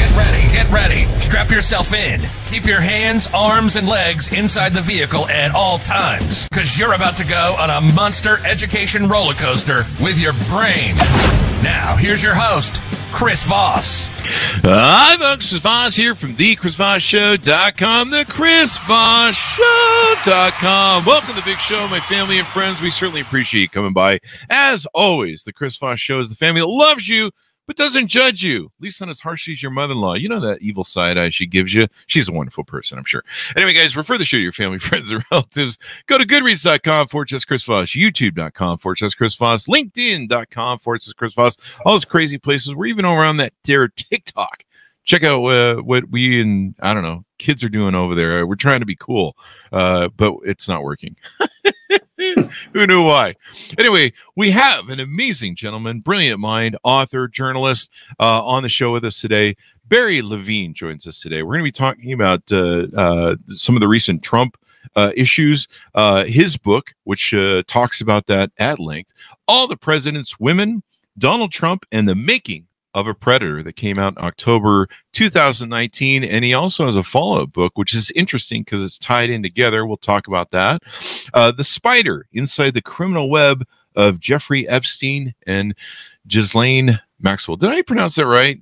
Get ready, get ready. Strap yourself in. Keep your hands, arms, and legs inside the vehicle at all times, because you're about to go on a monster education roller coaster with your brain. Now, here's your host, Chris Voss. Hi, folks. Chris Voss here from the ChrisVossShow.com, the. Welcome to the big show, my family and friends. We certainly appreciate you coming by. As always, the Chris Voss Show is the family that loves you but doesn't judge you. At least not as harshly as your mother-in-law. You know that evil side eye she gives you. She's a wonderful person, I'm sure. Anyway, guys, refer the show to your family, friends, and relatives. Go to goodreads.com forward slash Chris Voss, youtube.com forward slash Chris Voss, linkedin.com forward slash Chris Voss, all those crazy places. We're even around that dare TikTok. Check out uh, what we and I don't know kids are doing over there. We're trying to be cool, uh, but it's not working. Who knew why? Anyway, we have an amazing gentleman, brilliant mind, author, journalist uh, on the show with us today. Barry Levine joins us today. We're going to be talking about uh, uh, some of the recent Trump uh, issues. Uh, his book, which uh, talks about that at length, All the President's Women, Donald Trump, and the Making of a Predator that came out in October 2019. And he also has a follow up book, which is interesting because it's tied in together. We'll talk about that. Uh, the Spider Inside the Criminal Web of Jeffrey Epstein and Ghislaine Maxwell. Did I pronounce that right?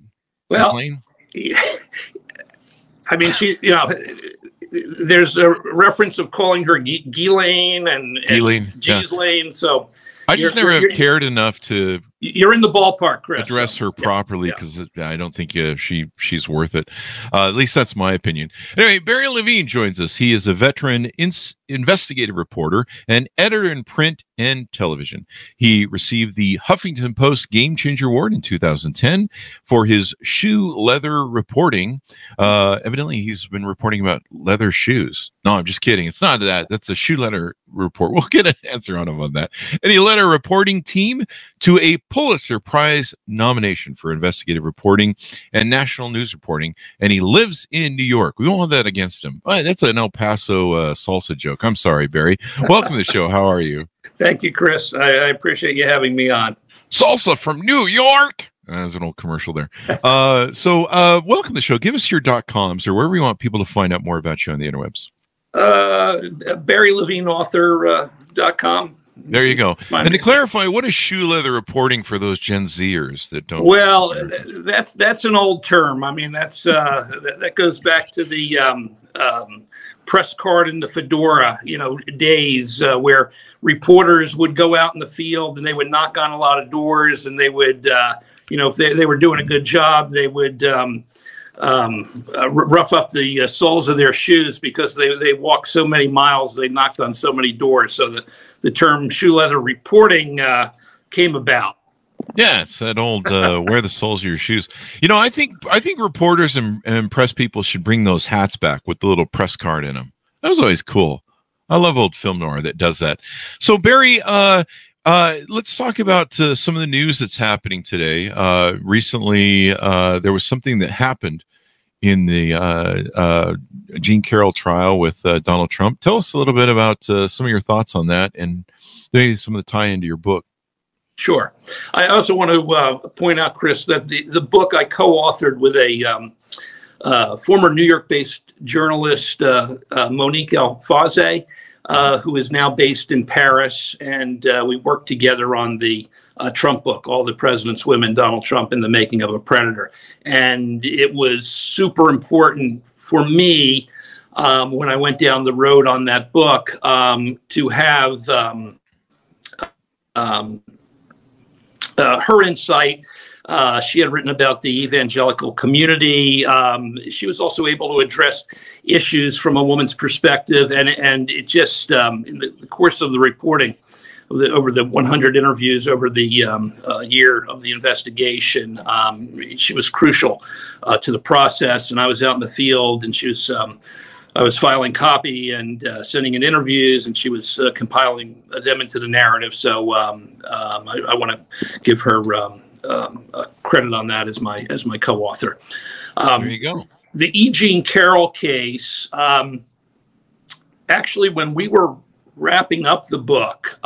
Well, Ghislaine? I mean, she, you know, there's a reference of calling her Ghislaine and, and Ghislaine, yeah. So I just never have cared enough to you're in the ballpark, Chris. Address her properly because yeah. I don't think uh, she she's worth it. Uh, at least that's my opinion. Anyway, Barry Levine joins us. He is a veteran ins- investigative reporter and editor in print and television. He received the Huffington Post Game Changer Award in 2010 for his shoe leather reporting. Uh, evidently, he's been reporting about leather shoes. No, I'm just kidding. It's not that. That's a shoe leather report. We'll get an answer on him on that. And he led a reporting team to a Pulitzer Prize nomination for investigative reporting and national news reporting, and he lives in New York. We won't have that against him. that's an El Paso uh, salsa joke. I'm sorry, Barry. Welcome to the show. How are you? Thank you, Chris. I, I appreciate you having me on. Salsa from New York. That's an old commercial there. Uh, so, uh, welcome to the show. Give us your dot coms or wherever you want people to find out more about you on the interwebs. Uh, Barry Levine author uh, dot com there you go. and to clarify, what is shoe leather reporting for those Gen Zers that don't? Well, that's that's an old term. I mean, that's uh, that, that goes back to the um, um, press card and the fedora, you know, days uh, where reporters would go out in the field and they would knock on a lot of doors and they would, uh, you know, if they, they were doing a good job, they would. Um, um, uh, rough up the uh, soles of their shoes because they, they walked so many miles, they knocked on so many doors. So the, the term shoe leather reporting uh, came about. Yeah, it's that old uh, wear the soles of your shoes. You know, I think I think reporters and, and press people should bring those hats back with the little press card in them. That was always cool. I love old film noir that does that. So Barry, uh, uh, let's talk about uh, some of the news that's happening today. Uh, recently, uh, there was something that happened in the uh, uh, Jean Carroll trial with Donald Trump. Tell us a little bit about some of your thoughts on that and maybe some of the tie into your book. Sure. I also want to point out, Chris, that the, the book I co authored with a um, former New York based journalist, Monique El-Faizy, who is now based in Paris. And we worked together on the uh, Trump book, All the President's Women, Donald Trump in the Making of a Predator. And it was super important for me um, when I went down the road on that book um, to have um, um uh, her insight. Uh, she had written about the evangelical community. Um, she was also able to address issues from a woman's perspective, and and it just um, in the, the course of the reporting, the, over the 100 interviews over the um, uh, year of the investigation. Um, she was crucial uh, to the process, and I was out in the field, and she was um, I was filing copy and uh, sending in interviews, and she was uh, compiling them into the narrative. So um, um, I, I want to give her um, um, credit on that as my as my co-author. Um, there you go. The E. Jean Carroll case. Um, actually, when we were wrapping up the book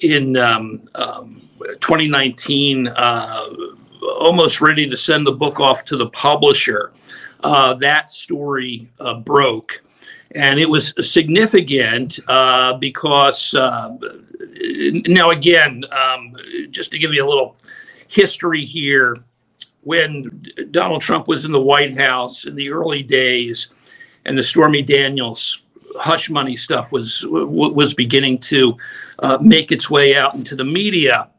in 2019, uh, almost ready to send the book off to the publisher uh, that story uh, broke. And it was significant uh, because, uh, now again, um, just to give you a little history here, when Donald Trump was in the White House in the early days and the Stormy Daniels hush money stuff was was beginning to uh, make its way out into the media.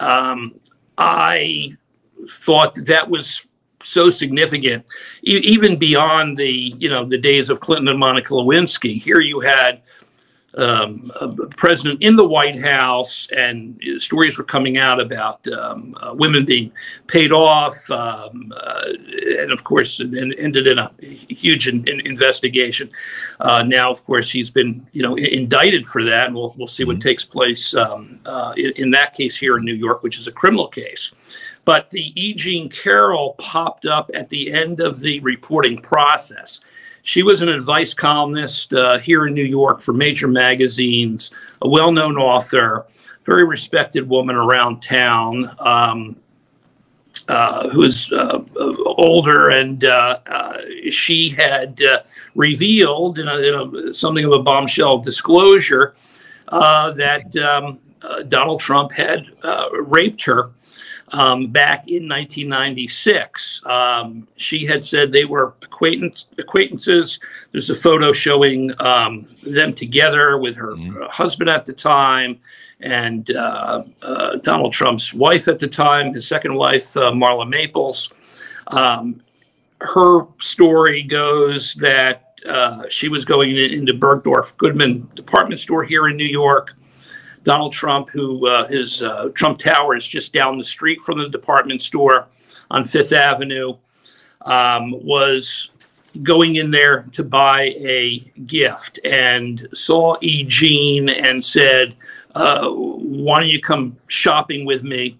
Um, I thought that, that was so significant, e- even beyond the you know the days of Clinton and Monica Lewinsky. Here you had um, president in the White House, and stories were coming out about um, uh, women being paid off, um, uh, and of course, it ended in a huge in, in investigation. Uh, now, of course, he's been you know indicted for that, and we'll we'll see mm-hmm. what takes place um, uh, in, in that case here in New York, which is a criminal case. But the E. Jean Carroll popped up at the end of the reporting process. She was an advice columnist uh, here in New York for major magazines, a well known author, very respected woman around town. Um, uh, who was uh, older, and uh, uh she had uh, revealed in, a, in a, something of a bombshell disclosure uh, that um, Donald Trump had raped her um, back in 1996. Um, she had said they were acquaintance, acquaintances. There's a photo showing um, them together with her mm-hmm. husband at the time and uh, uh, Donald Trump's wife at the time, his second wife, uh, Marla Maples. Um, her story goes that uh, she was going into Bergdorf Goodman department store here in New York. Donald Trump, who uh, his uh, Trump Tower is just down the street from the department store on Fifth Avenue, um, was going in there to buy a gift and saw E. Jean and said, uh, "Why don't you come shopping with me?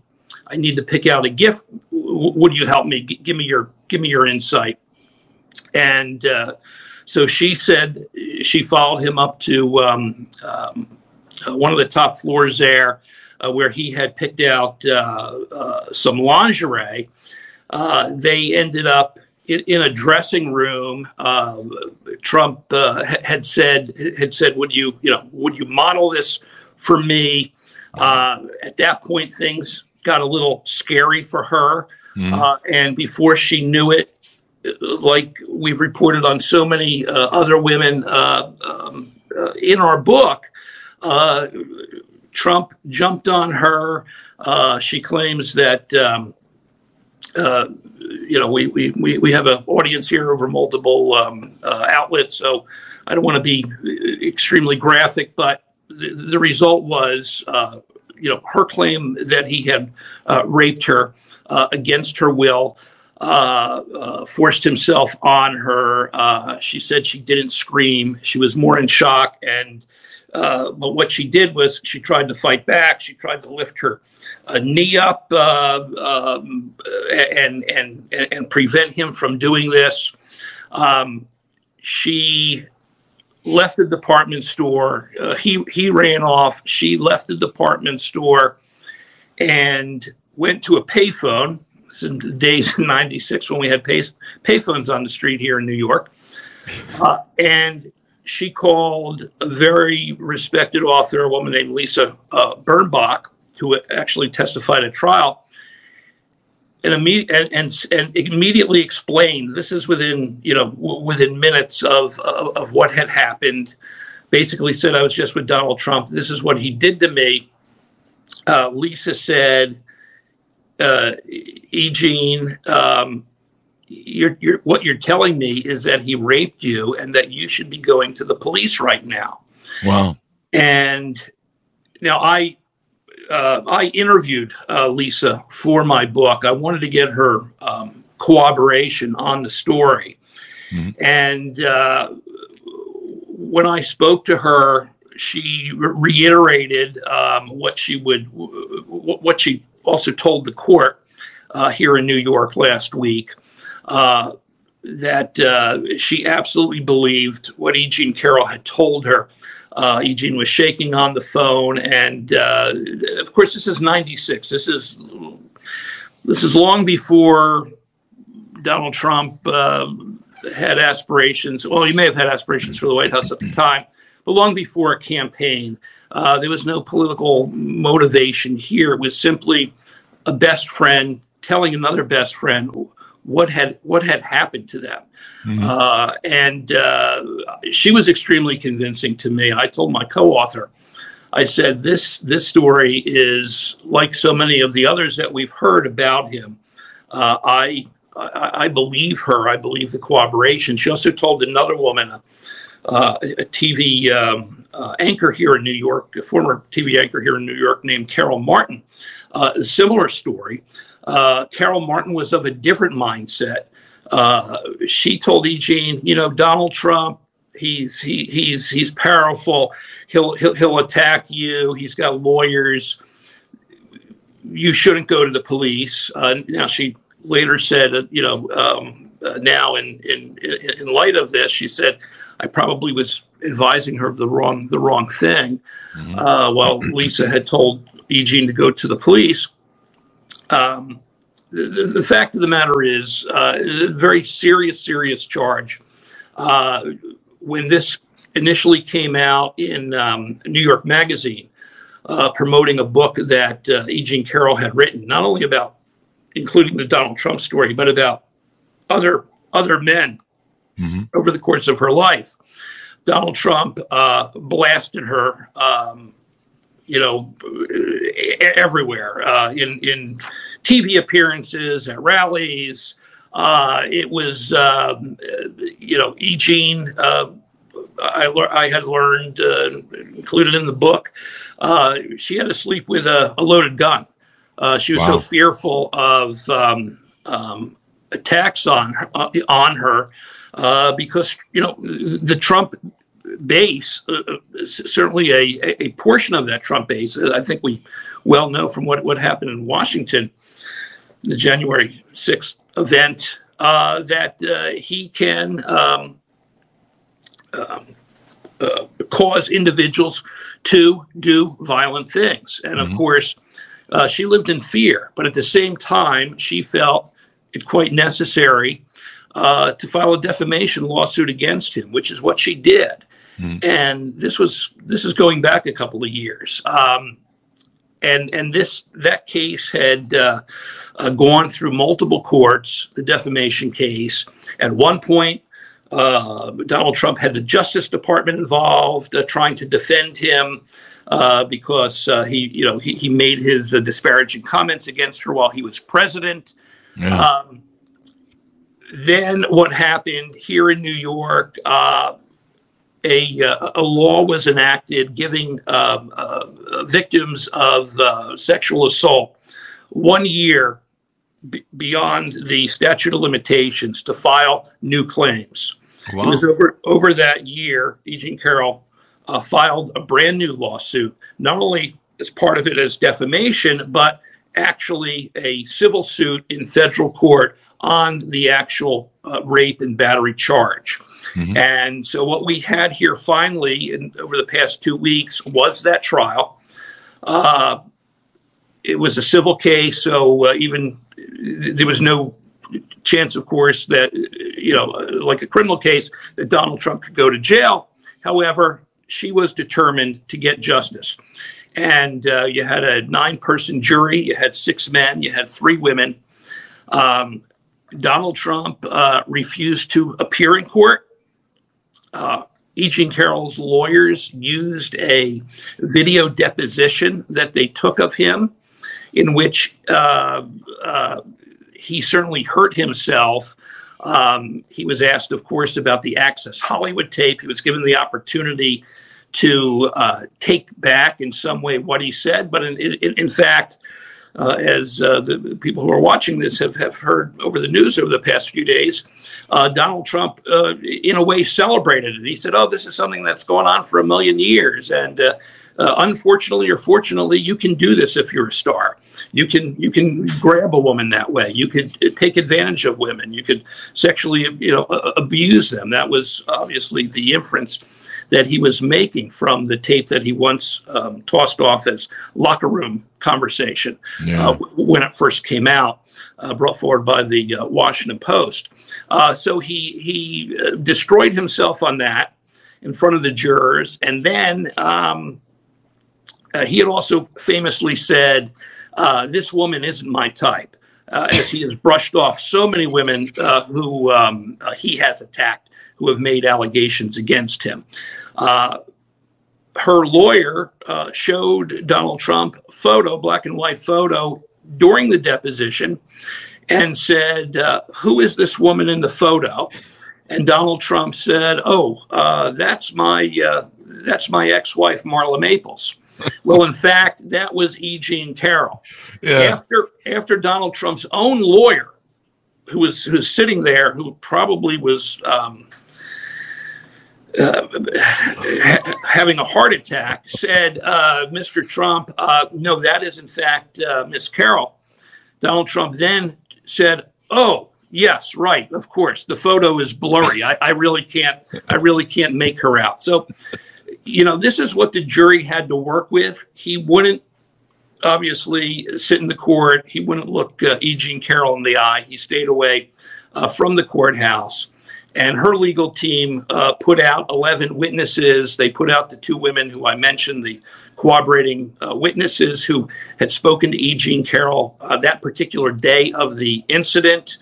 I need to pick out a gift. W- would you help me? G- give me your give me your insight." And uh, so she said she followed him up to um, um, one of the top floors there, uh, where he had picked out uh, some lingerie. they ended up in, in, a dressing room. Trump had said had said, "Would you you know would you model this for me?" at that point, things got a little scary for her. Mm-hmm. and before she knew it, like we've reported on so many uh, other women uh, um, uh, in our book, uh, Trump jumped on her. Uh, she claims that, um, uh, you know, we, we, we, we have an audience here over multiple um, uh, outlets, so I don't want to be extremely graphic, but the, the result was, uh, you know, her claim that he had uh, raped her against her will. Uh, uh, forced himself on her. Uh, she said she didn't scream. She was more in shock and uh, but what she did was she tried to fight back. She tried to lift her uh, knee up uh, um, and, and and prevent him from doing this. Um, she left the department store. Uh, he he ran off. She left the department store and went to a payphone. The days in '96 when we had pay, payphones on the street here in New York, uh, and she called a very respected author, a woman named Lisa uh, Birnbach, who actually testified at trial, and, imme- and, and, and immediately explained this is within you know w- within minutes of, of, of what had happened. Basically, said I was just with Donald Trump. This is what he did to me. Uh, Lisa said, uh, "E. Jean, um, you're, you're, what you're telling me is that he raped you and that you should be going to the police right now. Wow. And now I, uh, I interviewed uh, Lisa for my book. I wanted to get her um, cooperation on the story. Mm-hmm. And uh, when I spoke to her, she reiterated um, what she would, what she also told the court uh, here in New York last week. Uh, that uh, she absolutely believed what E. Jean Carroll had told her. Uh, E. Jean was shaking on the phone, and uh, of course, this is '96. This is this is long before Donald Trump uh, had aspirations. Well, he may have had aspirations for the White House at the time, but long before a campaign. Uh, there was no political motivation here. It was simply a best friend telling another best friend what had what had happened to them. Mm-hmm. Uh, and uh, she was extremely convincing to me. I told my co-author, I said this this story is like so many of the others that we've heard about him. Uh, I, I, I believe her. I believe the cooperation. She also told another woman, uh, a TV um, uh, anchor here in New York, a former TV anchor here in New York named Carol Martin, uh, a similar story. Uh, Carol Martin was of a different mindset. Uh, she told E. Jean, you know, Donald Trump, he's he, he's he's powerful. He'll, he'll he'll attack you. He's got lawyers. You shouldn't go to the police. Uh, now she later said, uh, you know, um, uh, now in, in in light of this, she said, I probably was advising her of the wrong the wrong thing. Mm-hmm. Uh, while Lisa had told E. Jean to go to the police. Um, the, the, fact of the matter is, uh, a very serious, serious charge. Uh, when this initially came out in um, New York Magazine, uh, promoting a book that uh, E. Jean Carroll had written, not only about, including the Donald Trump story, but about other other men mm-hmm. over the course of her life. Donald Trump uh, blasted her um, you know, everywhere uh, in in TV appearances at rallies. Uh, it was, um, you know, E. Jean. Uh, I, I had learned, uh, included in the book, uh, she had to sleep with a, a loaded gun. Uh, she was wow. so fearful of um, um, attacks on on her because you know the Trump base, uh, uh certainly a, a portion of that Trump base, uh, I think we well know from what, what happened in Washington, the January 6th event, uh, that uh, he can um, um, uh, cause individuals to do violent things. And of mm-hmm. course, she lived in fear, but at the same time, she felt it quite necessary uh, to file a defamation lawsuit against him, which is what she did. Mm-hmm. And this was this is going back a couple of years. Um, and and this that case had uh, uh, gone through multiple courts. The defamation case. At one point, uh, Donald Trump had the Justice Department involved, uh, trying to defend him. Uh, because uh, he, you know, he, he made his disparaging comments against her while he was president. Yeah. Um, then what happened here in New York? Uh, a, uh, a law was enacted giving um, uh, victims of uh, sexual assault one year b- beyond the statute of limitations to file new claims. Wow. It was over over that year. Eugene Carroll uh, filed a brand new lawsuit, not only as part of it as defamation, but actually a civil suit in federal court on the actual uh, rape and battery charge. Mm-hmm. And so, what we had here finally in, over the past two weeks was that trial. Uh, it was a civil case, so uh, even there was no chance, of course, that, you know, like a criminal case, that Donald Trump could go to jail. However, she was determined to get justice. And uh, you had a nine person jury, you had six men, you had three women. Um, Donald Trump uh, refused to appear in court uh, E. Jean Carroll's lawyers used a video deposition that they took of him, in which uh, uh, he certainly hurt himself. Um, he was asked, of course, about the Access Hollywood tape. He was given the opportunity to uh, take back in some way what he said, but in, in, in fact, uh, as uh, the people who are watching this have, have heard over the news over the past few days, uh, Donald Trump, uh, in a way, celebrated it. He said, "Oh, this is something that's going on for a million years," and uh, unfortunately or fortunately, you can do this if you're a star. You can you can grab a woman that way. You could take advantage of women. You could sexually you know abuse them. That was obviously the inference that he was making from the tape that he once um, tossed off as locker room conversation yeah. uh, when it first came out, uh, brought forward by the uh, Washington Post. Uh, so he he uh, destroyed himself on that in front of the jurors, and then um, uh, he had also famously said, "This woman isn't my type." as he has brushed off so many women who um, he has attacked who have made allegations against him. Uh, her lawyer uh, showed Donald Trump photo, black and white photo, during the deposition, and said, uh, "Who is this woman in the photo?" And Donald Trump said, "Oh, uh, that's my uh, that's my ex-wife Marla Maples." well, in fact, that was E. Jean Carroll. Yeah. After after Donald Trump's own lawyer, who was who was sitting there, who probably was um, uh, having a heart attack, said, uh, Mr. Trump, uh, no, that is in fact uh, Miss Carroll. Donald Trump then said, oh, yes, right, of course. The photo is blurry. I, I really can't, I really can't make her out. So, you know, this is what the jury had to work with. He wouldn't obviously sit in the court. He wouldn't look uh, E. Jean Carroll in the eye. He stayed away from the courthouse and her legal team uh, put out 11 witnesses. They put out the two women who I mentioned, the corroborating uh, witnesses who had spoken to E. Jean Carroll uh, that particular day of the incident.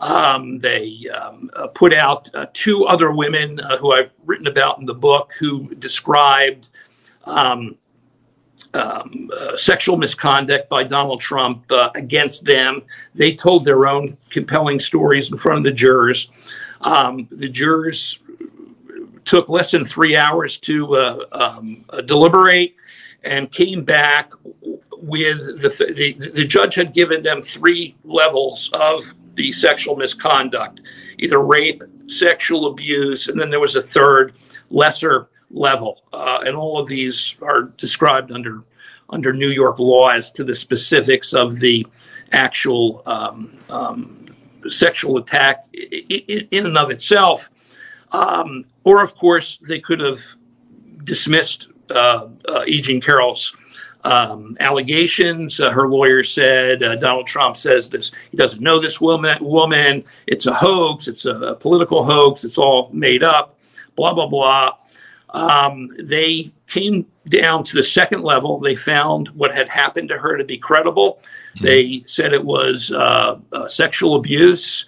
Um, they um, uh, put out uh, two other women uh, who I've written about in the book who described um, um, uh, sexual misconduct by Donald Trump uh, against them. They told their own compelling stories in front of the jurors. Um, the jurors took less than three hours to uh, um, uh, deliberate and came back with the, the, the judge had given them three levels of the sexual misconduct either rape sexual abuse and then there was a third lesser level. Uh, and all of these are described under under new york law as to the specifics of the actual um, um, sexual attack in and of itself. Um, or, of course, they could have dismissed uh, uh, E. Jean Carroll's um, allegations. Uh, her lawyer said uh, Donald Trump says this. He doesn't know this woman. Woman, it's a hoax. It's a, political hoax. It's all made up. Blah blah blah. Um, they came down to the second level. They found what had happened to her to be credible. They said it was uh, uh, sexual abuse,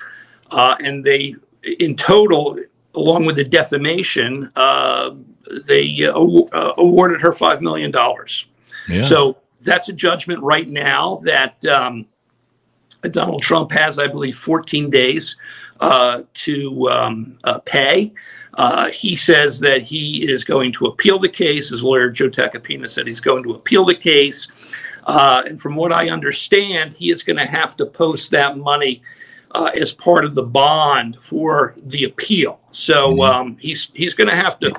uh, and they, in total, along with the defamation, uh, they uh, uh, awarded her five million dollars. Yeah. So that's a judgment right now that um, Donald Trump has, I believe, 14 days to um, pay. Uh, he says that he is going to appeal the case. His lawyer, Joe Tacopina, said he's going to appeal the case. Uh, and from what I understand, he is going to have to post that money uh, as part of the bond for the appeal. So mm-hmm. um, he's he's going to have to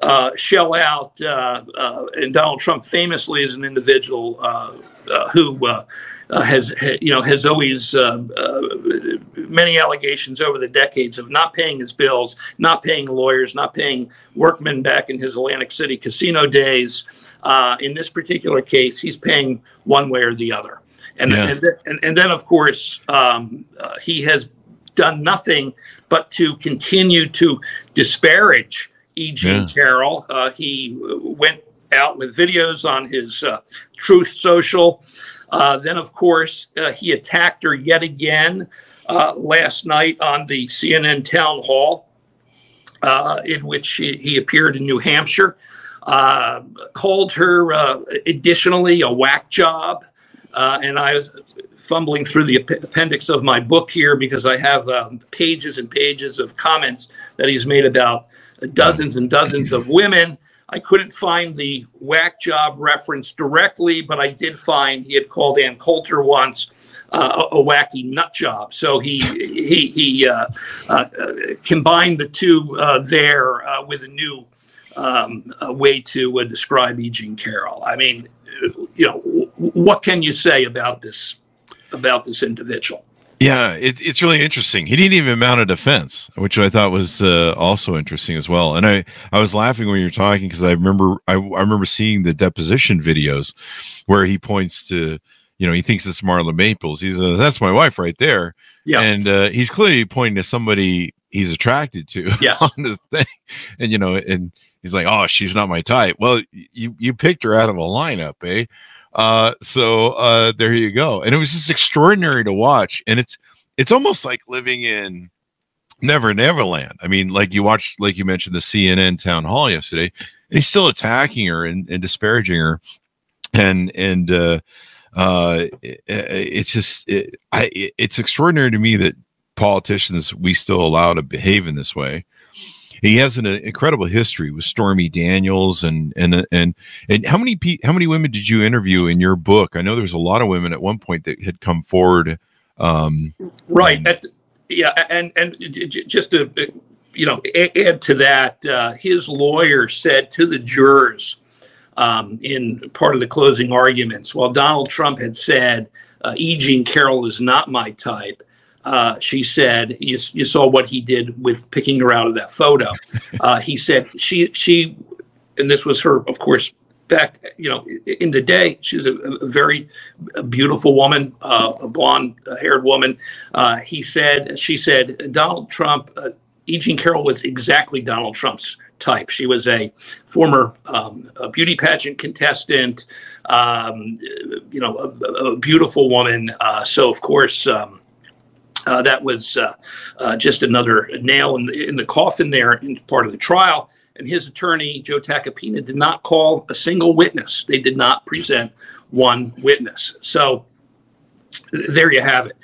uh, shell out. Uh, uh, and Donald Trump famously is an individual who uh, has you know has always uh, uh, many allegations over the decades of not paying his bills, not paying lawyers, not paying workmen back in his Atlantic City casino days. Uh, in this particular case, he's paying one way or the other, and yeah. and, and, and, then of course um, uh, he has done nothing but to continue to disparage E. Jean yeah. Carroll. Uh, he went out with videos on his Truth Social. Uh, then, of course, uh, he attacked her yet again uh, last night on the CNN town hall, uh, in which he, he, appeared in New Hampshire. Uh, called her additionally a whack job. and I was fumbling through the appendix of my book here because I have um, pages and pages of comments that he's made about dozens and dozens of women I couldn't find the whack job reference directly, but I did find he had called Ann Coulter once uh, a, wacky nut job. So he he he uh, uh, combined the two uh, there uh, with a new um, a way to uh, describe E. Jean Carroll. I mean, you know, what can you say about this about this individual? Yeah, it, it's really interesting. He didn't even mount a defense, which I thought was uh, also interesting as well. And I, I was laughing when you were talking because I remember I, I remember seeing the deposition videos where he points to, you know, he thinks it's Marla Maples. He's uh, that's my wife right there. Yeah, and uh, he's clearly pointing to somebody he's attracted to yes. on this thing, and you know, and he's like, "Oh, she's not my type." Well, you you picked her out of a lineup, eh? Uh, so uh, there you go. And it was just extraordinary to watch. And it's it's almost like living in Never Neverland. I mean, like you watched, like you mentioned, the CNN town hall yesterday, and he's still attacking her and, and disparaging her, and and uh, uh, it, it's just it, I, it's extraordinary to me that politicians we still allow to behave in this way he has an uh, incredible history with Stormy Daniels and and uh, and and how many pe- how many women did you interview in your book? I know there's a lot of women at one point that had come forward. Um, right. And, yeah, and and just to you know add to that, uh, his lawyer said to the jurors um, in part of the closing arguments, while Donald Trump had said, uh, "E. Jean Carroll is not my type." Uh, she said, you, you, saw what he did with picking her out of that photo. Uh, he said she she, and this was her, of course, back you know in the day. She was a, a very beautiful woman, uh, a blonde-haired woman. Uh, he said, she said, Donald Trump, uh, E. Jean Carroll was exactly Donald Trump's type. She was a former um, a beauty pageant contestant, um, you know, a, a beautiful woman. Uh, so of course. Um, uh, that was uh, uh, just another nail in the, in the coffin there in part of the trial. And his attorney, Joe Tacopina, did not call a single witness. They did not present one witness. So there you have it.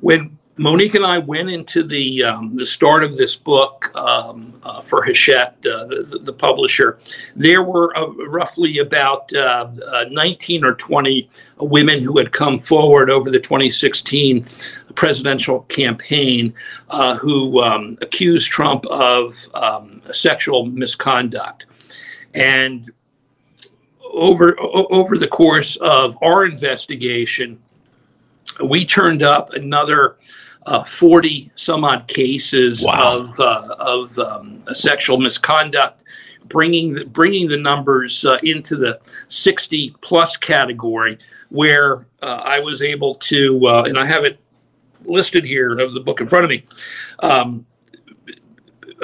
When Monique and I went into the um, the start of this book um, uh, for Hachette, uh, the, the, publisher. There were uh, roughly about uh, uh, 19 or 20 women who had come forward over the 2016 presidential campaign uh, who um, accused Trump of um, sexual misconduct, and over over the course of our investigation, we turned up another uh, 40 some odd cases wow. of, uh, of um, sexual misconduct, bringing the, bringing the numbers uh, into the 60 plus category, where uh, I was able to, uh, and I have it listed here of the book in front of me. Um,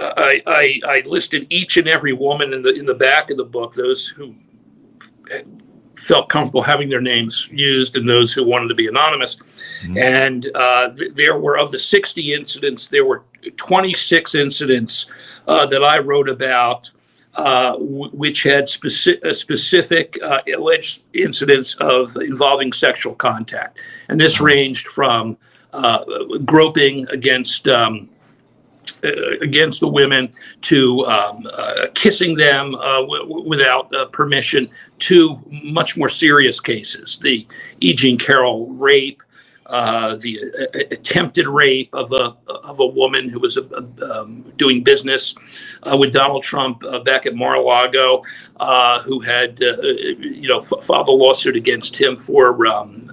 I, I, I listed each and every woman in the in the back of the book, those who felt comfortable having their names used and those who wanted to be anonymous. Mm-hmm. And uh, th- there were, of the 60 incidents, there were 26 incidents uh, that I wrote about. Uh, w- which had speci- uh, specific uh, alleged incidents of involving sexual contact, and this ranged from uh, groping against um, uh, against the women to um, uh, kissing them uh, w- without uh, permission to much more serious cases the E. Jean Carroll rape uh, the uh, attempted rape of a of a woman who was um, doing business with Donald Trump back at Mar-a-Lago, who had you know f- filed a lawsuit against him for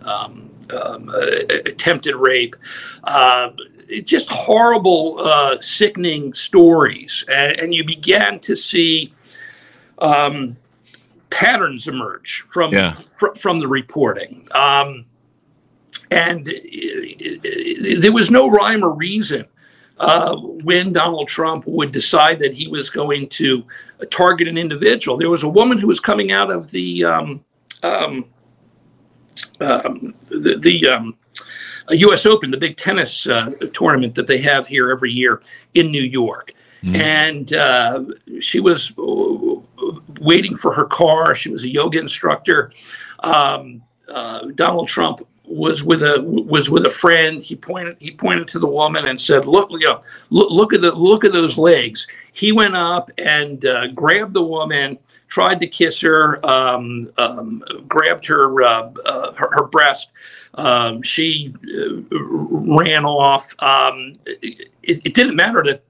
um, um, um attempted rape just horrible, uh, sickening stories, and, and, you began to see um, patterns emerge from yeah. fr- from the reporting, um, and it, it, it, there was no rhyme or reason uh, when Donald Trump would decide that he was going to target an individual. There was a woman who was coming out of the um, um, um the, the um, U.S. Open, the big tennis uh, tournament that they have here every year in New York. Mm. And uh, she was waiting for her car. She was a yoga instructor. Um, uh, Donald Trump was with a was with a friend. He pointed he pointed to the woman and said, "Look, you know, look, look at the look at those legs." He went up and uh, grabbed the woman tried to kiss her, um, um, grabbed her, uh, uh, her, her breast. Um, she uh, ran off. Um, it, it, didn't matter that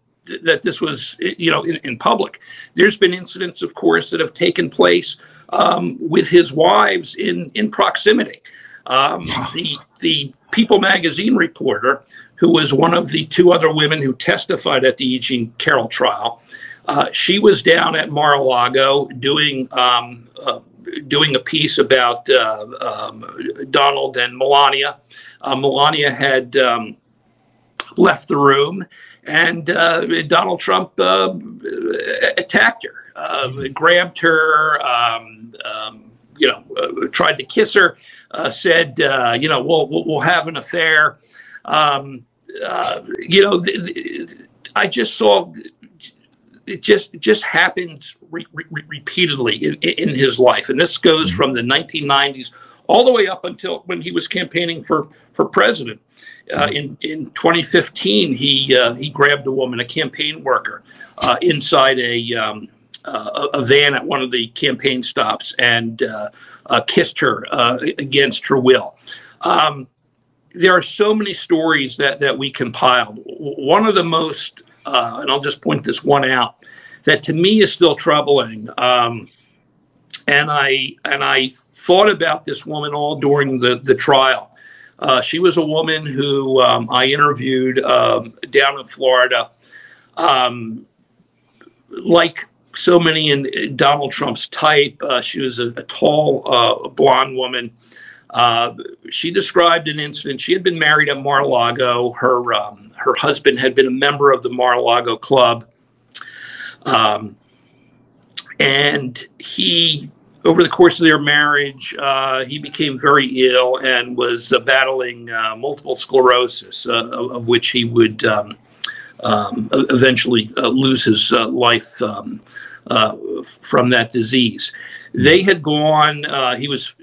that this was you know in, in, public. There's been incidents, of course, that have taken place um, with his wives in in proximity. Um, the the People magazine reporter, who was one of the two other women who testified at the Eugene Carroll trial, uh, she was down at Mar-a-Lago doing um, uh, doing a piece about uh, um, Donald and Melania. Uh, Melania had um, left the room, and uh, Donald Trump uh, attacked her, mm-hmm. grabbed her. Um, um, you know, tried to kiss her. said, you know, we'll we'll have an affair. Um, you know, I just saw it just just happens re- re- repeatedly in, in, his life, and this goes mm-hmm. from the 1990s all the way up until when he was campaigning for for president. Uh, mm-hmm. in in 2015, he uh, he grabbed a woman, a campaign worker, uh, inside a um, uh, a van at one of the campaign stops and uh, uh, kissed her against her will. Um, there are so many stories that that we compiled. One of the most uh, and I'll just point this one out that to me is still troubling. Um, and I and I thought about this woman all during the the trial. Uh, she was a woman who um, I interviewed um, down in Florida. Um, like so many in Donald Trump's type, uh, she was a, a tall, uh, blonde woman. Uh, she described an incident. She had been married at Mar-a-Lago. Her um, her husband had been a member of the Mar-a-Lago club, um, and he, over the course of their marriage, uh, he became very ill and was uh, battling uh, multiple sclerosis, uh, of, which he would um, um eventually lose his life um, from that disease. They had gone. he was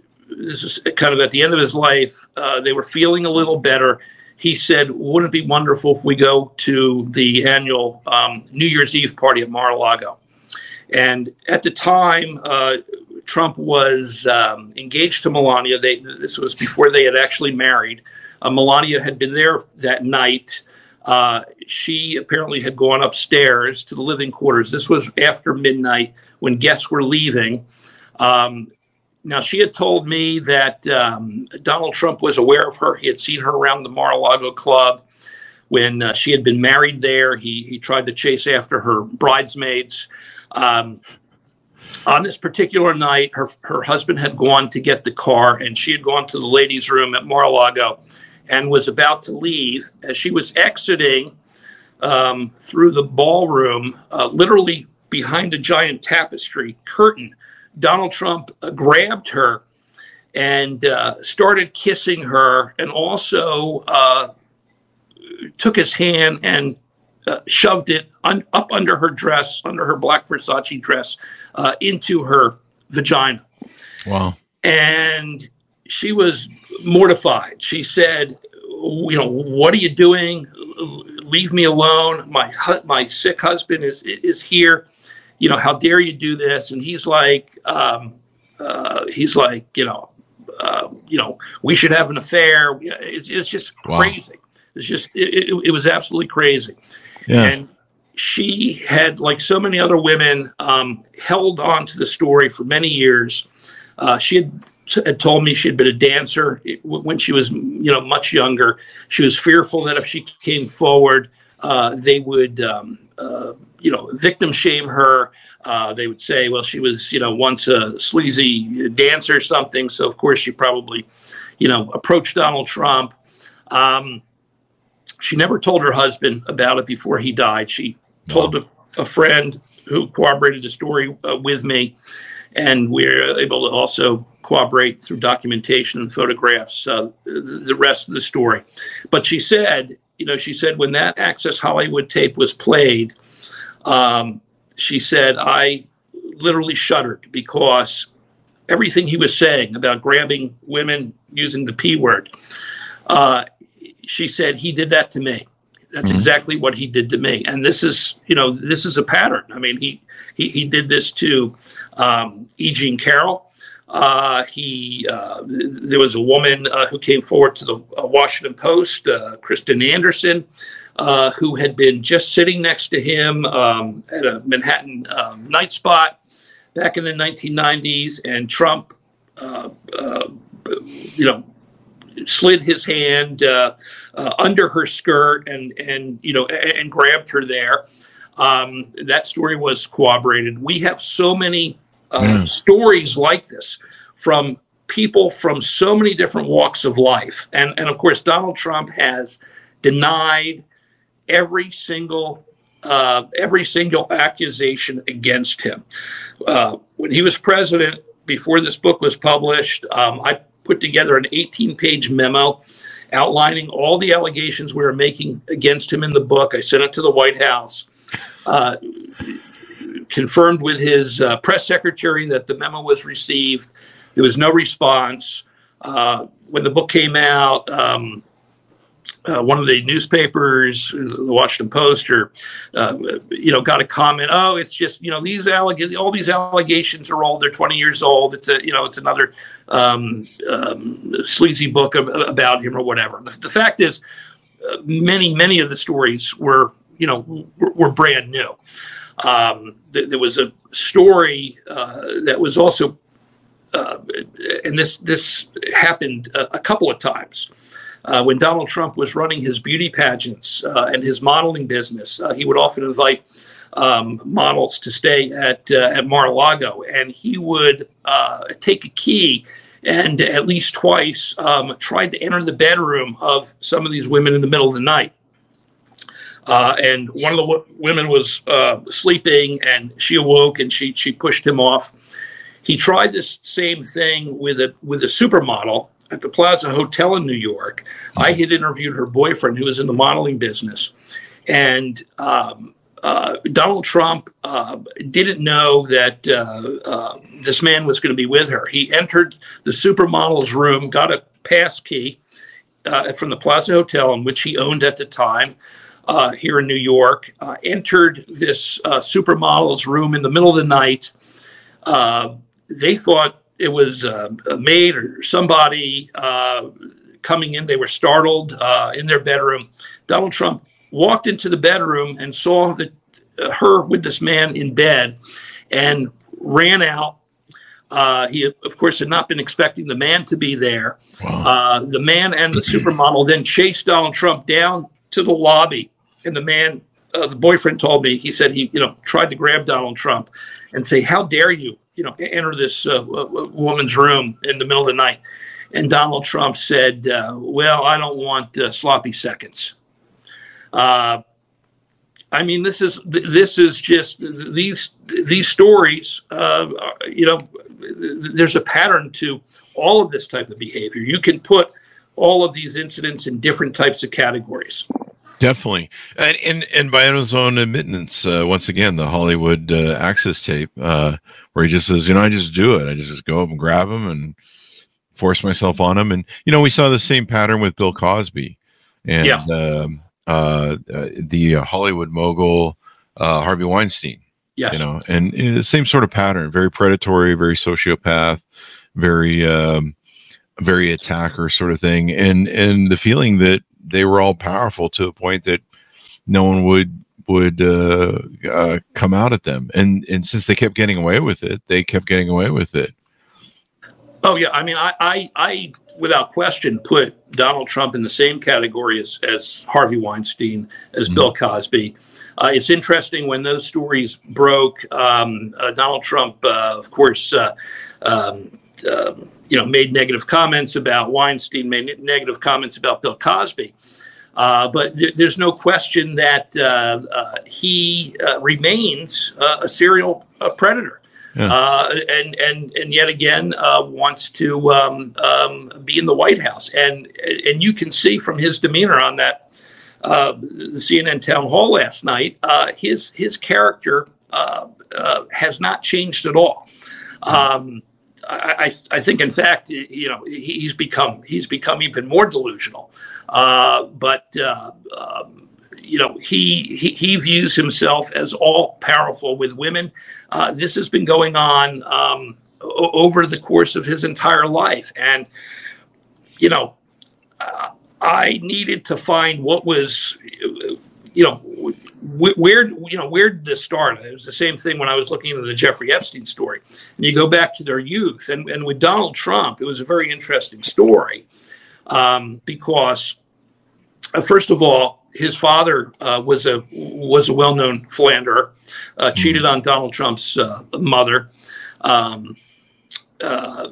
this is kind of at the end of his life. Uh, they were feeling a little better. He said, "Wouldn't it be wonderful if we go to the annual um, New Year's Eve party at Mar-a-Lago?" And at the time, uh, Trump was um, engaged to Melania. They, this was before they had actually married. Uh, Melania had been there that night. Uh, she apparently had gone upstairs to the living quarters. This was after midnight when guests were leaving. Um, now, she had told me that um, Donald Trump was aware of her. He had seen her around the Mar a Lago club when uh, she had been married there. He, he tried to chase after her bridesmaids. Um, on this particular night, her, her husband had gone to get the car, and she had gone to the ladies' room at Mar a Lago and was about to leave. As she was exiting um, through the ballroom, uh, literally behind a giant tapestry curtain, Donald Trump uh, grabbed her and uh, started kissing her, and also uh, took his hand and uh, shoved it un- up under her dress, under her black Versace dress, uh, into her vagina. Wow. And she was mortified. She said, you know, what are you doing? Leave me alone. My my sick husband is is here you know, how dare you do this? And he's like, um, uh, he's like, you know, uh, you know, we should have an affair. It's, it's just wow. crazy. It's just, it, it, it, was absolutely crazy. Yeah. And she had, like so many other women, um, held on to the story for many years. Uh, she had, had told me she had been a dancer when she was, you know, much younger. She was fearful that if she came forward, uh, they would um, uh, you know, victim shame her. Uh, they would say, well, she was, you know, once a sleazy dancer or something. So, of course, she probably, you know, approached Donald Trump. Um, she never told her husband about it before he died. She told a, a friend who corroborated the story uh, with me. And we're able to also corroborate through documentation and photographs uh, the rest of the story. But she said, you know, she said when that Access Hollywood tape was played, um, she said, I literally shuddered because everything he was saying about grabbing women using the P word, uh, she said, he did that to me. That's mm-hmm. exactly what he did to me. And this is, you know, this is a pattern. I mean, he he, he did this to um, E. Jean Carroll. Uh, he uh, there was a woman uh, who came forward to the uh, Washington Post, uh, Kristen Anderson, uh, who had been just sitting next to him um, at a Manhattan um, night spot back in the 1990s, and Trump, you know, slid his hand under her skirt and and you know and, and grabbed her there. Um, that story was corroborated. We have so many uh, mm. stories like this from people from so many different walks of life. And, and of course, Donald Trump has denied every single uh, every single accusation against him. Uh, when he was president, before this book was published, um, I put together an 18 page memo outlining all the allegations we were making against him in the book. I sent it to the White House. Uh, confirmed with his uh, press secretary that the memo was received. There was no response. Uh, when the book came out, um, uh, one of the newspapers, the Washington Post, or uh, you know, got a comment. Oh, it's just you know these alleg- all these allegations are old. They're 20 years old. It's a you know it's another um, um, sleazy book about him or whatever. The, the fact is, uh, many many of the stories were you know were, were brand new. Um, th- there was a story uh, that was also, uh, and this this happened a, a couple of times. Uh, when Donald Trump was running his beauty pageants uh, and his modeling business, uh, he would often invite um, models to stay at uh, at Mar-a-Lago, and he would take a key and at least twice um, tried to enter the bedroom of some of these women in the middle of the night. Uh, and one of the w- women was uh, sleeping, and she awoke, and she she pushed him off. He tried this same thing with a with a supermodel at the Plaza Hotel in New York. I had interviewed her boyfriend, who was in the modeling business, and um, uh, Donald Trump uh, didn't know that uh, uh this man was going to be with her. He entered the supermodel's room, got a pass key uh, from the Plaza Hotel, in which he owned at the time uh, here in New York, entered this supermodel's room in the middle of the night. They thought it was uh, a maid or somebody uh, coming in. They were startled in their bedroom. Donald Trump walked into the bedroom and saw that her with this man in bed and ran out. he, of course, had not been expecting the man to be there. Wow. the man and the supermodel then chased Donald Trump down to the lobby and the man, uh, the boyfriend told me, he said he, you know, tried to grab Donald Trump and say, "How dare you, you know, enter this uh, woman's room in the middle of the night?" And Donald Trump said, uh, "Well, I don't want uh, sloppy seconds." Uh, I mean, this is this is just these these stories. Uh, you know, there's a pattern to all of this type of behavior. You can put all of these incidents in different types of categories. Definitely, and and, and by his own admittance, uh, once again, the Hollywood uh, access tape, uh, where he just says, you know, I just do it. I just go up and grab him and force myself on him. And you know, we saw the same pattern with Bill Cosby and yeah. Um, uh, uh, the Hollywood mogul uh, Harvey Weinstein. Yes. you know, and the same sort of pattern, very predatory, very sociopath, very. Um, very attacker sort of thing and and the feeling that they were all powerful to the point that no one would would uh, uh, come out at them. And and since they kept getting away with it, they kept getting away with it. Oh yeah, I mean, I I, I without question put Donald Trump in the same category as as Harvey Weinstein, as mm-hmm. Bill Cosby. Uh, it's interesting when those stories broke. Um, uh, Donald Trump, uh, of course. Uh, um, um you know, made negative comments about Weinstein, made negative comments about Bill Cosby. Uh, but th- there's no question that uh, uh, he uh, remains uh, a serial uh, predator. Yeah. and and and yet again wants to um, um, be in the White House, and and you can see from his demeanor on that the CNN town hall last night, his his character has not changed at all. Um, I, I think, in fact, you know, he's become he's become even more delusional. Uh, but uh, um, you know, he, he, he views himself as all powerful with women. Uh, this has been going on um, o- over the course of his entire life, and you know, uh, I needed to find what was, you know, where you know where did this start? It was the same thing when I was looking into the Jeffrey Epstein story, and you go back to their youth, and and with Donald Trump, it was a very interesting story um, because, uh, first of all, his father uh, was a was a well known philanderer, uh, cheated on Donald Trump's uh, mother. Um, uh,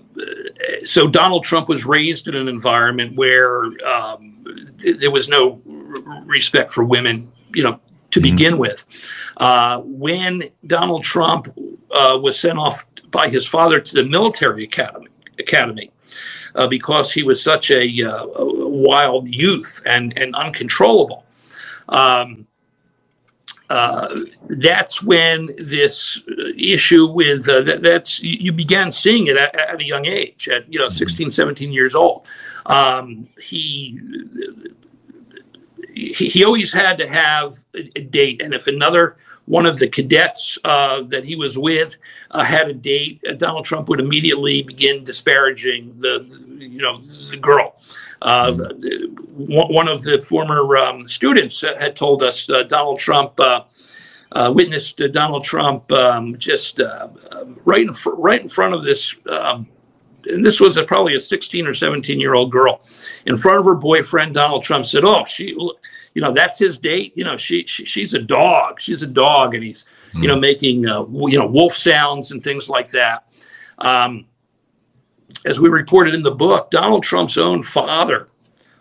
so Donald Trump was raised in an environment where um, th- there was no r- respect for women, you know, to Mhm. begin with. Uh, when Donald Trump uh, was sent off by his father to the military academy, academy uh, because he was such a, uh, wild youth and, and uncontrollable. Um, uh, that's when this issue with uh, that, that's you began seeing it at, at a young age at you know 16 17 years old um, he he always had to have a, date and if another one of the cadets uh, that he was with uh, had a date uh, donald trump would immediately begin disparaging the you know the girl uh, one one of the former um, students had told us uh, Donald Trump uh, uh, witnessed uh, Donald Trump um, just uh, um, right in fr- right in front of this. Um, and this was a, probably a 16 or 17 year old girl in front of her boyfriend. Donald Trump said, "Oh, she, you know, that's his date. You know, she, she she's a dog. She's a dog, and he's, you know, making uh, you know wolf sounds and things like that." Um, as we reported in the book, Donald Trump's own father,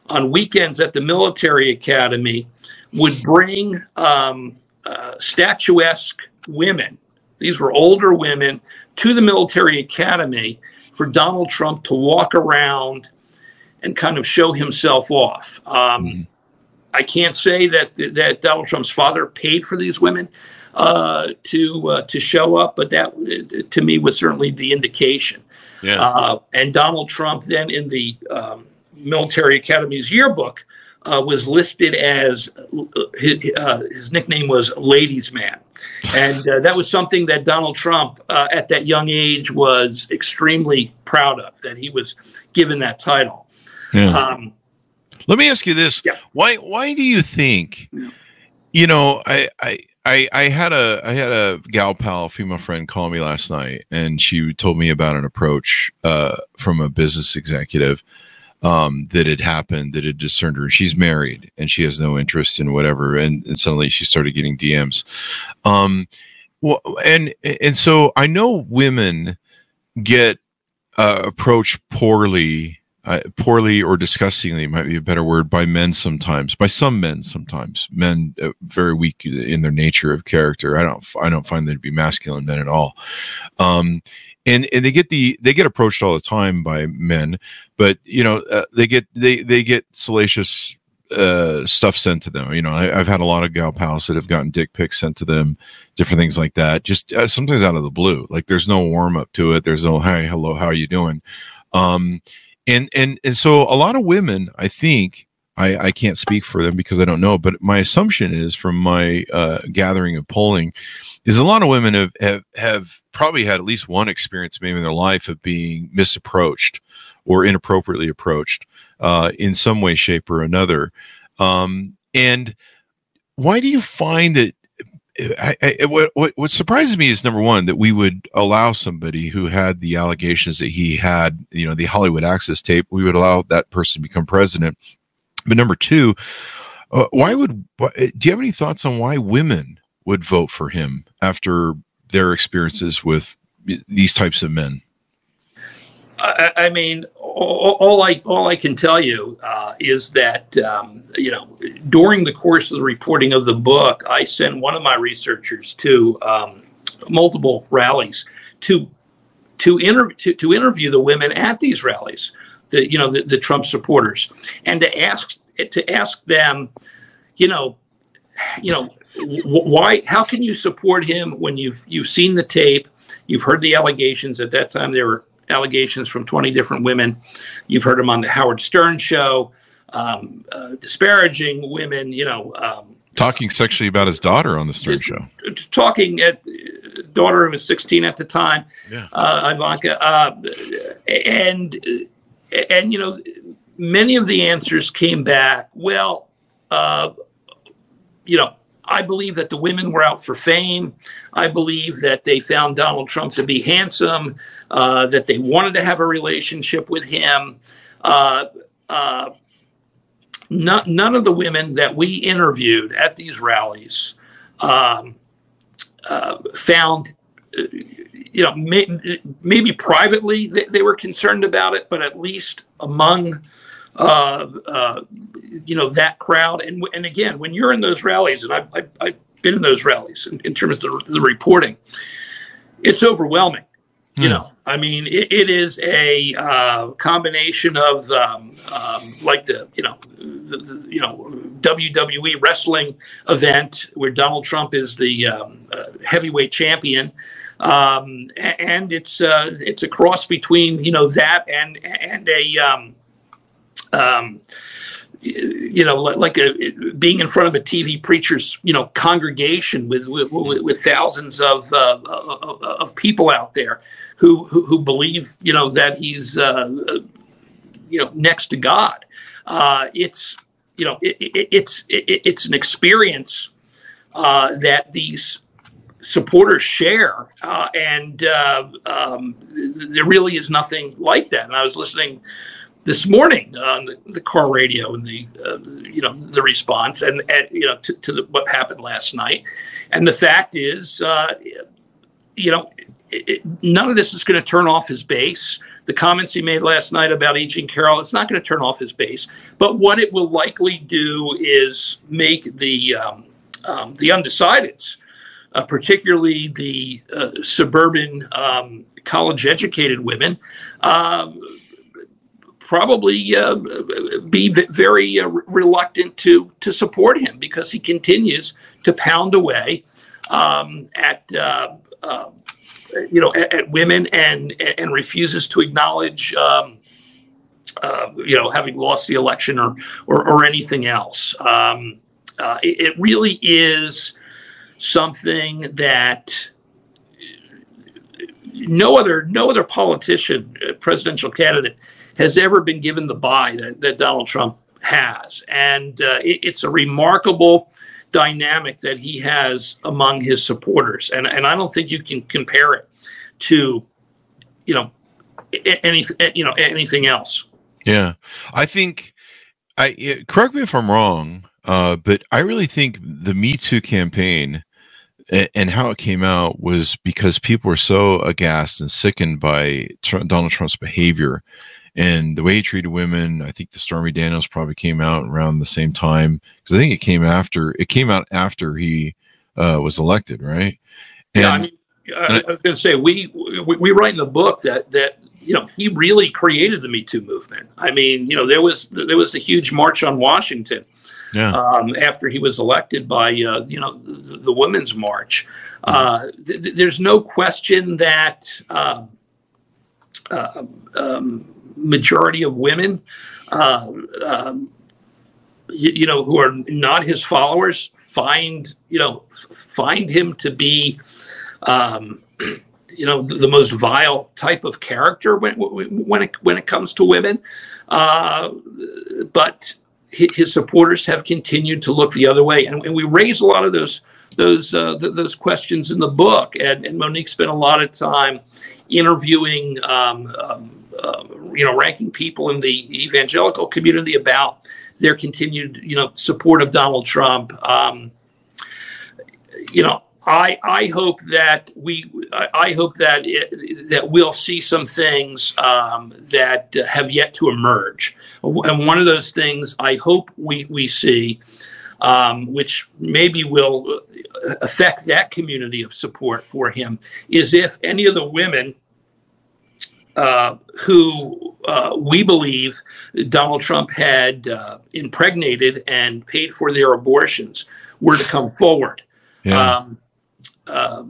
on weekends at the military academy, would bring um, uh, statuesque women. These were older women to the military academy for Donald Trump to walk around and kind of show himself off. Um, Mhm. I can't say that that Donald Trump's father paid for these women uh, to uh, to show up, but that to me was certainly the indication. Yeah. Uh, and Donald Trump, then in the um, military academy's yearbook, uh, was listed as uh, his, uh, his nickname was Ladies Man, and uh, that was something that Donald Trump, uh, at that young age, was extremely proud of that he was given that title. yeah. Um, Let me ask you this: Yeah. Why why do you think? You know, I I. I, I had a I had a gal pal, female friend, call me last night, and she told me about an approach uh, from a business executive um, that had happened that had discerned her. She's married and she has no interest in whatever, and, and suddenly she started getting DMs. Um, well, and and so I know women get uh, approached poorly uh, poorly or disgustingly might be a better word by men sometimes by some men sometimes men uh, very weak in their nature of character i don't i don't find them to be masculine men at all um and and they get the they get approached all the time by men but you know uh, they get they they get salacious uh stuff sent to them. You know I, i've had a lot of gal pals that have gotten dick pics sent to them different things like that just uh, sometimes out of the blue. Like there's no warm up to it. There's no hi hello how are you doing? Um and and and so a lot of women i think i i can't speak for them because i don't know but my assumption is from my uh gathering of polling is a lot of women have have, have probably had at least one experience maybe in their life of being misapproached or inappropriately approached uh in some way shape or another um and why do you find that I, I, what, what what surprises me is number one that we would allow somebody who had the allegations that he had, you know, the Hollywood Access tape, we would allow that person to become president. But number two, uh, why would do you have any thoughts on why women would vote for him after their experiences with these types of men? I, I mean, all, all I all I can tell you uh, is that um, you know during the course of the reporting of the book, I sent one of my researchers to um, multiple rallies to to, inter- to to interview the women at these rallies, the you know the, the Trump supporters, and to ask to ask them, you know, you know, why? How can you support him when you've you've seen the tape, you've heard the allegations? At that time, there were allegations from 20 different women. You've heard him on the Howard Stern show, um, uh, disparaging women, you know, um, talking sexually about his daughter on the Stern Show. Talking at daughter who was 16 at the time, Yeah. uh, Ivanka, uh, and and you know, many of the answers came back. Well, uh, you know, I believe that the women were out for fame. I believe that they found Donald Trump to be handsome, uh, that they wanted to have a relationship with him. Uh, uh, no- none of the women that we interviewed at these rallies um, uh, found, uh, you know, may, maybe privately they, they were concerned about it, but at least among uh, uh, you know that crowd. And and again when you're in those rallies and I've, I've, I've been in those rallies in, in terms of the, the reporting it's overwhelming you Hmm. know. I mean it, it is a uh, combination of um, um, like the you know the, the, you know wwe wrestling event where donald trump is the um, uh, heavyweight champion. Um, and it's uh, it's a cross between you know that and and a um, um, you know, like a being in front of a TV preacher's, you know, congregation with with, with, thousands of, uh, of of people out there who, who who believe, you know, that he's, uh, uh, you know, next to God. Uh, it's you know, it, it, it's it, it's an experience uh, that these supporters share, uh, and uh, um, there really is nothing like that. And I was listening this morning on the, the car radio and the uh, you know the response and, and you know to, to the, what happened last night and the fact is uh, you know it, it, none of this is going to turn off his base the comments he made last night about E. Jean Carroll it's not going to turn off his base but what it will likely do is make the um, um, the undecideds uh, particularly the uh, suburban um, college educated women uh, probably uh, be very uh, reluctant to to support him because he continues to pound away um, at uh, uh, you know at, at women and and refuses to acknowledge um, uh, you know having lost the election or or, or anything else. Um, uh, it, it really is something that no other no other politician, uh, presidential candidate, has ever been given the buy that, that Donald Trump has, and uh, it, it's a remarkable dynamic that he has among his supporters, and and I don't think you can compare it to, you know, any you know anything else. Yeah, I think I correct me if I'm wrong, uh, but I really think the Me Too campaign and how it came out was because people were so aghast and sickened by Donald Trump's behavior and the way he treated women. I think the Stormy Daniels probably came out around the same time because I think it came after it came out after he uh, was elected, right? yeah, I mean, I, I was going to say we, we we write in the book that that you know he really created the Me Too movement. I mean, you know, there was there was the huge march on Washington yeah, um, after he was elected by uh, you know the, the Women's March. Uh, th- th- there's no question that um, uh, um, majority of women, uh, um, you, you know, who are not his followers, find you know find him to be. Um, you know the, the most vile type of character when when it when it comes to women, uh, but his supporters have continued to look the other way, and, and we raise a lot of those those uh, th- those questions in the book. And, and Monique spent a lot of time interviewing, um, um, uh, you know, ranking people in the evangelical community about their continued, you know, support of Donald Trump. Um, you know, I I hope that we I, I hope that it, that we'll see some things um, that have yet to emerge, and one of those things I hope we we see, um, which maybe will affect that community of support for him, is if any of the women uh, who uh, we believe Donald Trump had uh, impregnated and paid for their abortions were to come forward. yeah, Um, uh,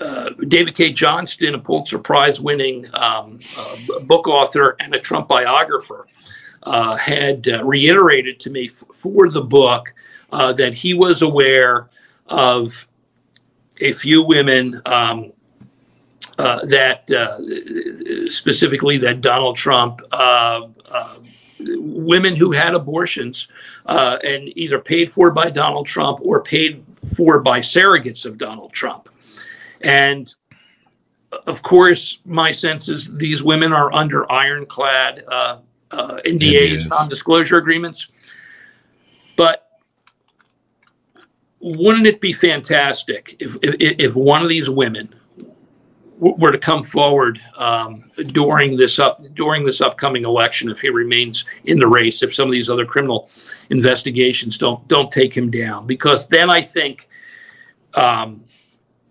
uh, David Cay Johnston, a Pulitzer Prize winning um, uh, book author and a Trump biographer, uh, had uh, reiterated to me f- for the book uh, that he was aware of a few women um, uh, that uh, specifically that Donald Trump, uh, uh, women who had abortions uh, and either paid for by Donald Trump or paid for by surrogates of Donald Trump. And of course, my sense is these women are under ironclad uh, uh, NDAs, non-disclosure agreements. But wouldn't it be fantastic if if, if one of these women were to come forward um, during this up during this upcoming election if he remains in the race if some of these other criminal investigations don't don't take him down because then I think um,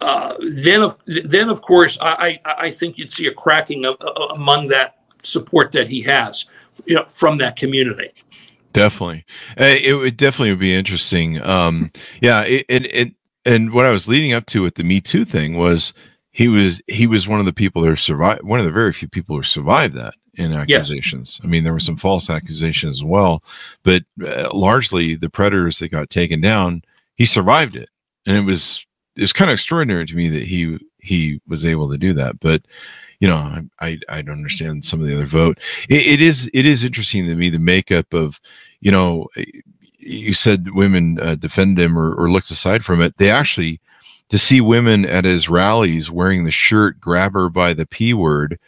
uh, then of then of course I, I, I think you'd see a cracking of, uh, among that support that he has you know from that community. Definitely, uh, it would definitely would be interesting. Um, yeah, it, it, it and what I was leading up to with the Me Too thing was he was he was one of the people that survived one of the very few people who survived that in accusations. Yes. I mean, there were some false accusations as well, but uh, largely the predators that got taken down, he survived it, and it was it's kind of extraordinary to me that he he was able to do that. But you know, I I, I don't understand some of the other vote. It, it is it is interesting to me the makeup of you know you said women uh, defend him or, or looked aside from it. They actually to see women at his rallies wearing the shirt "Grab her by the p word,"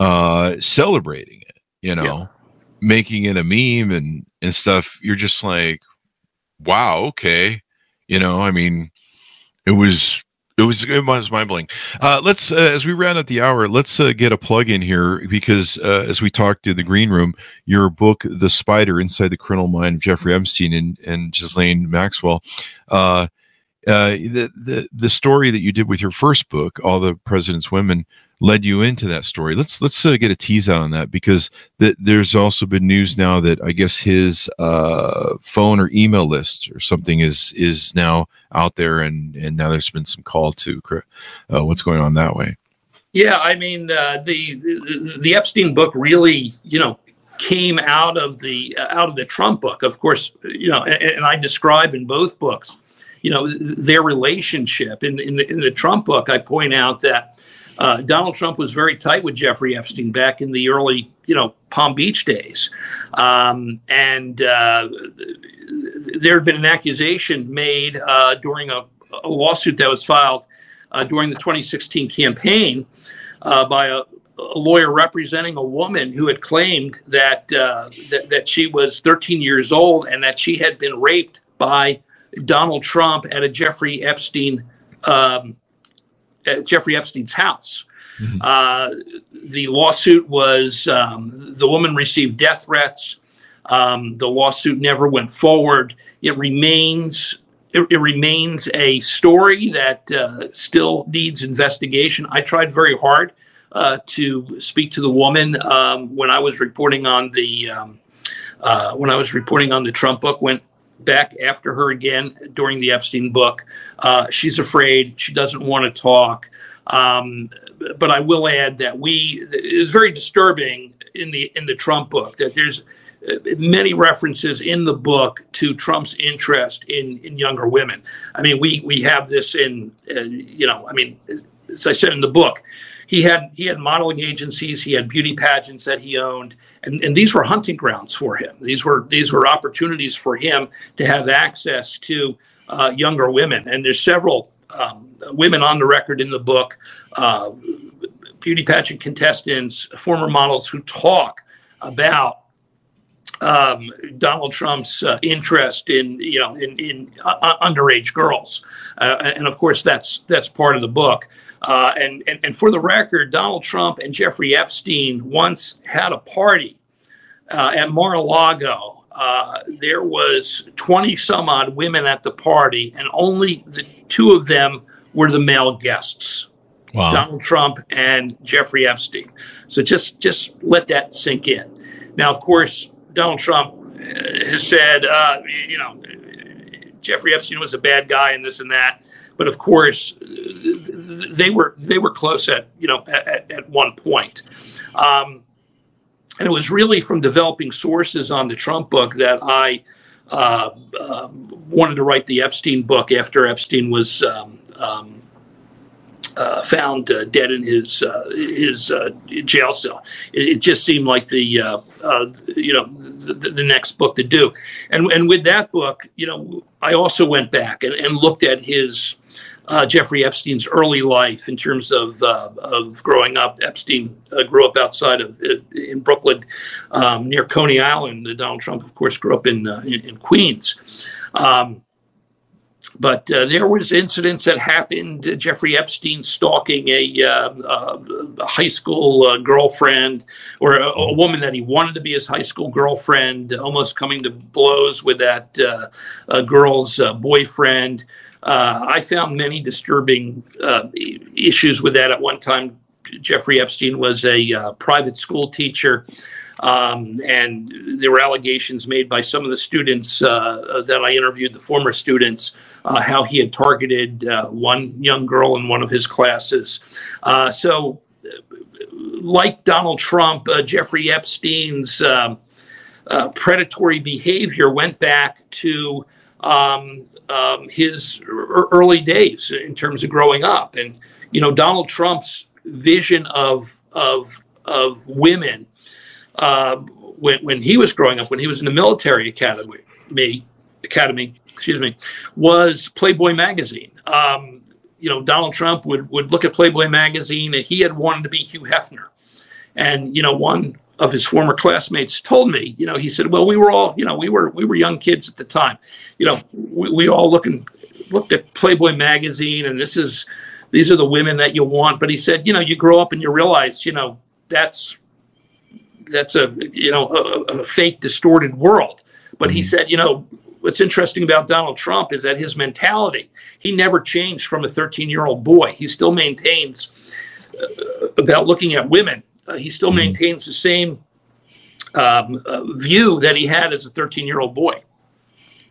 uh, celebrating it. You know, yeah. making it a meme and and stuff. You're just like, wow, okay. You know, I mean, it was it was it was mind blowing. Uh, let's uh, as we round out the hour, let's uh, get a plug in here because uh, as we talked to the green room, your book, "The Spider: Inside the Criminal Mind of Jeffrey Epstein and and Ghislaine Maxwell." Uh, the, the the story that you did with your first book, "All the President's Women," led you into that story. Let's let's uh, get a tease out on that because th- there's also been news now that I guess his uh, phone or email list or something is is now out there, and and now there's been some call to uh, what's going on that way. Yeah, I mean uh, the, the the Epstein book really, you know, came out of the uh, out of the Trump book. Of course, you know, and, and I describe in both books, you know, their relationship. In in the, in the Trump book, I point out that uh, Donald Trump was very tight with Jeffrey Epstein back in the early, you know, Palm Beach days, um, and uh, there had been an accusation made uh, during a, a, lawsuit that was filed uh, during the 2016 campaign uh, by a, a, lawyer representing a woman who had claimed that, uh, that that she was 13 years old and that she had been raped by Donald Trump at a Jeffrey Epstein um, at Jeffrey Epstein's house. Mm-hmm. Uh, the lawsuit was um, the woman received death threats. Um, the lawsuit never went forward. It remains it, it remains a story that uh, still needs investigation. I tried very hard uh, to speak to the woman um, when I was reporting on the um, uh, when I was reporting on the Trump book. Went back after her again during the Epstein book. Uh, she's afraid. She doesn't want to talk. Um, but I will add that we it is very disturbing in the in the Trump book that there's uh, many references in the book to Trump's interest in in younger women. I mean, we we have this in uh, you know, I mean, as I said in the book, he had he had modeling agencies, he had beauty pageants that he owned, and, and these were hunting grounds for him. These were these were opportunities for him to have access to uh, younger women. And there's several um, women on the record in the book, uh, beauty pageant contestants, former models who talk about um, Donald Trump's uh, interest in you know in, in uh, underage girls, uh, and of course that's that's part of the book. Uh, and, and, and for the record, Donald Trump and Jeffrey Epstein once had a party uh, at Mar-a-Lago. Uh, there was 20 some odd women at the party, and only the two of them were the male guests. Wow. Donald Trump and Jeffrey Epstein. So just just let that sink in. Now, of course, Donald Trump uh, has said, uh, you know, Jeffrey Epstein was a bad guy and this and that. But of course, they were they were close at you know at, at one point. Um, and it was really from developing sources on the Trump book that I uh, uh, wanted to write the Epstein book after Epstein was um, um, uh, found uh, dead in his uh, his uh, jail cell. It, it, just seemed like the you know the, the, next book to do, and and with that book, you know, I also went back and, and looked at his uh, Jeffrey Epstein's early life in terms of uh, of growing up. Epstein uh, grew up outside of in Brooklyn, um, near Coney Island. Donald Trump, of course, grew up in uh, in, in, Queens. Um, but uh, there was incidents that happened. Uh, Jeffrey Epstein stalking a, a high school girlfriend or a, a, woman that he wanted to be his high school girlfriend, almost coming to blows with that girl's boyfriend. Uh, I found many disturbing uh, issues with that. At one time, Jeffrey Epstein was a uh, private school teacher. Um, and there were allegations made by some of the students uh, that I interviewed, the former students, uh, how he had targeted uh, one young girl in one of his classes. so, like Donald Trump, Jeffrey Epstein's um, predatory behavior went back to um, um, his early days in terms of growing up. And you know, Donald Trump's vision of of of women uh, when when he was growing up, when he was in the military academy, me academy, excuse me, was Playboy magazine. Um, you know, Donald Trump would would look at Playboy magazine, and he had wanted to be Hugh Hefner. And you know, one of his former classmates told me, you know, he said, well, we were all, you know, we were we were young kids at the time, you know, we, we all looking looked at Playboy magazine, and this is these are the women that you want. But he said, you know, you grow up and you realize, you know, that's that's a you know a, a fake, distorted world. But he mm-hmm. said, you know, what's interesting about Donald Trump is that his mentality, he never changed from a 13 year old boy. He still maintains uh, about looking at women uh, he still mm-hmm. maintains the same um, uh, view that he had as a 13 year old boy.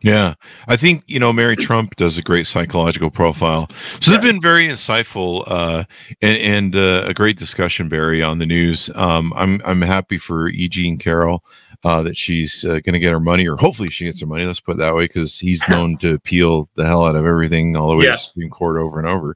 Yeah, I think you know Mary Trump does a great psychological profile. So it's been very insightful uh, and, and uh, a great discussion, Barry, on the news. Um, I'm I'm happy for E. Jean Carroll uh, that she's uh, going to get her money, or hopefully she gets her money. Let's put it that way, because he's known to appeal the hell out of everything all the way yes. to Supreme Court over and over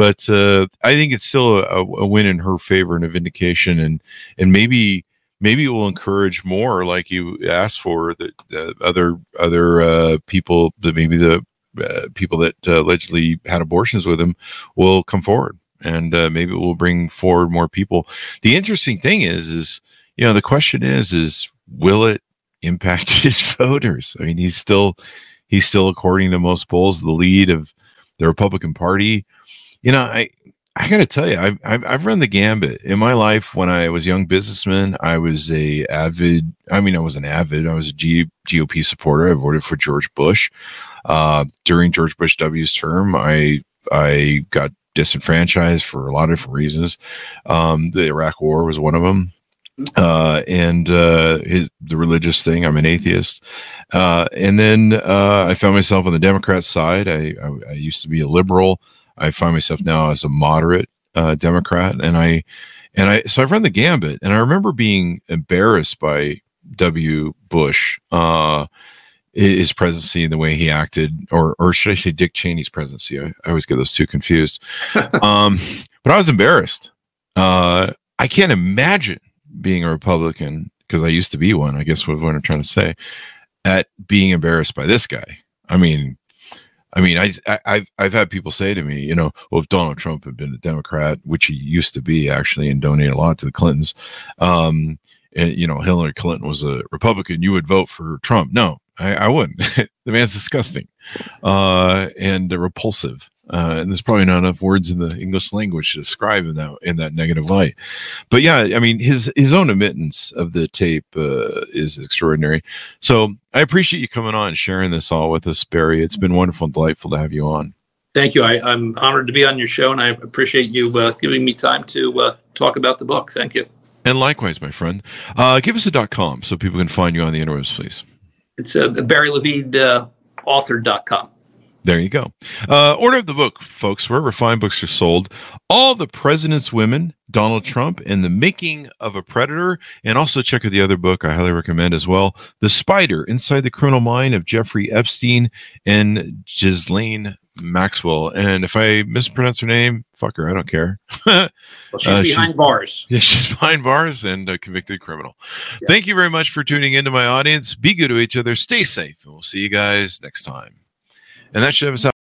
but uh, I think it's still a, a, win in her favor and a vindication, and and maybe maybe it will encourage more, like you asked for, that uh, other other uh, people, that maybe the uh, people that uh, allegedly had abortions with him, will come forward, and uh, maybe it will bring forward more people. The interesting thing is, is you know, the question is, is will it impact his voters? I mean, he's still he's still, according to most polls, the lead of the Republican Party you know, I I got to tell you, I've, I've, I've run the gambit in my life. When I was a young businessman, I was a avid. I mean, I was an avid. I was a G, GOP supporter. I voted for George Bush. Uh, during George Bush W's term, I I got disenfranchised for a lot of different reasons. Um, the Iraq War was one of them. Uh, and uh, his, the religious thing. I'm an atheist, uh, and then uh, I found myself on the Democrat side. I, I, I used to be a liberal. I find myself now as a moderate uh, Democrat, and I and I so I've run the gambit, and I remember being embarrassed by W. Bush, uh, his presidency and the way he acted, or or should I say Dick Cheney's presidency? I, I always get those two confused. um, but I was embarrassed. Uh, I can't imagine being a Republican because I used to be one. I guess what I'm trying to say. At being embarrassed by this guy. I mean, I mean, I, I have I've had people say to me, you know, well, if Donald Trump had been a Democrat, which he used to be actually, and donate a lot to the Clintons, um, and you know, Hillary Clinton was a Republican, you would vote for Trump. No, I, I wouldn't. the man's disgusting, uh, and repulsive. Uh, and there's probably not enough words in the English language to describe in that in that negative light. But yeah, I mean his his own admittance of the tape uh, is extraordinary. So I appreciate you coming on and sharing this all with us, Barry. It's been wonderful and delightful to have you on. Thank you. I, am honored to be on your show, and I appreciate you uh, giving me time to uh, talk about the book. Thank you. And likewise, my friend. Uh, give us a dot com so people can find you on the interwebs, please. It's uh, Barry Levine uh. There you go. Uh, order of the book, folks, where refined books are sold. All the President's Women, Donald Trump, and the Making of a Predator. And also check out the other book I highly recommend as well The Spider Inside the Criminal Mind of Jeffrey Epstein and Ghislaine Maxwell. And if I mispronounce her name, fuck her, I don't care. Well, she's Uh, behind she's- bars. Yeah, she's behind bars and a convicted criminal. Yeah. Thank you very much for tuning into my audience. Be good to each other. Stay safe, and we'll see you guys next time. And that should have us.